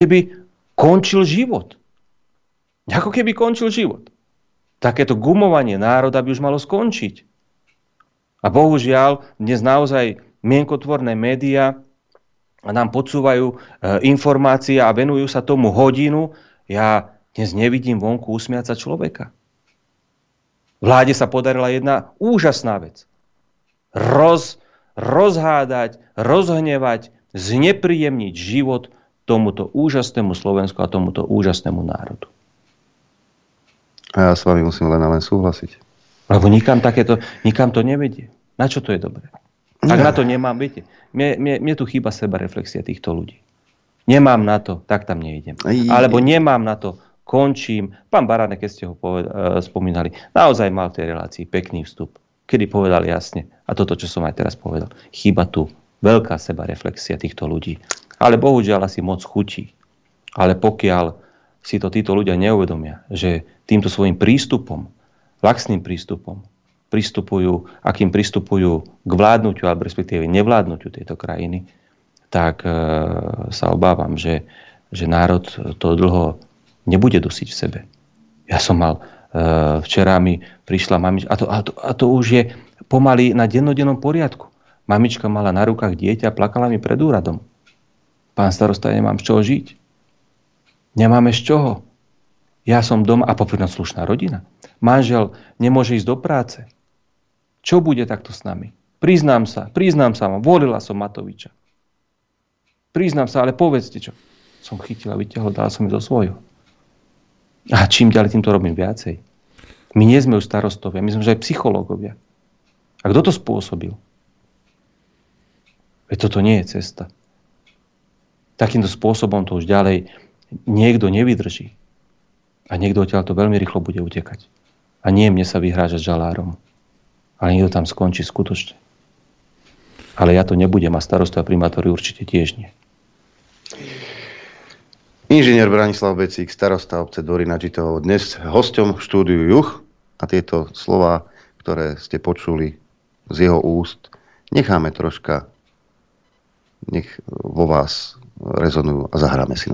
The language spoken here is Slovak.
keby končil život. Ako keby končil život. Takéto gumovanie národa by už malo skončiť. A bohužiaľ, dnes naozaj mienkotvorné médiá nám podsúvajú e, informácie a venujú sa tomu hodinu. Ja dnes nevidím vonku usmiať človeka. Vláde sa podarila jedna úžasná vec. Roz, rozhádať, rozhnevať, znepríjemniť život tomuto úžasnému Slovensku a tomuto úžasnému národu. A ja s vami musím len a len súhlasiť. Lebo nikam, takéto, nikam to nevedie. Na čo to je dobré? Ak na to nemám, viete, mne, mne, mne tu chýba seba reflexia týchto ľudí. Nemám na to, tak tam nejdem. Alebo nemám na to, končím. Pán Barane, keď ste ho poved- uh, spomínali, naozaj mal v tej relácii pekný vstup, kedy povedal jasne, a toto, čo som aj teraz povedal, chýba tu veľká seba reflexia týchto ľudí. Ale bohužiaľ asi moc chutí. Ale pokiaľ si to títo ľudia neuvedomia, že týmto svojim prístupom, laxným prístupom, pristupujú, akým pristupujú k vládnutiu, alebo respektíve nevládnutiu tejto krajiny, tak e, sa obávam, že, že národ to dlho nebude dusiť v sebe. Ja som mal, e, včera mi prišla mamička, a to, a, to, a to už je pomaly na dennodennom poriadku. Mamička mala na rukách dieťa, plakala mi pred úradom. Pán starosta, ja nemám z čoho žiť. Nemáme z čoho. Ja som doma a popríklad slušná rodina. Manžel nemôže ísť do práce. Čo bude takto s nami? Priznám sa, priznám sa vám, volila som Matoviča. Priznám sa, ale povedzte čo. Som chytila, vyťahol, dala som mi zo svojho. A čím ďalej, tým to robím viacej. My nie sme už starostovia, my sme už aj psychológovia. A kto to spôsobil? Veď toto nie je cesta. Takýmto spôsobom to už ďalej niekto nevydrží. A niekto odtiaľ to veľmi rýchlo bude utekať. A nie mne sa vyhrážať žalárom. Ale niekto tam skončí skutočne. Ale ja to nebudem a starosta a primátori určite tiež nie. Inžinier Branislav Becík, starosta obce Dorina Žitovo, dnes hosťom v štúdiu Juch a tieto slova, ktoré ste počuli z jeho úst, necháme troška, nech vo vás rezonujú a zahráme si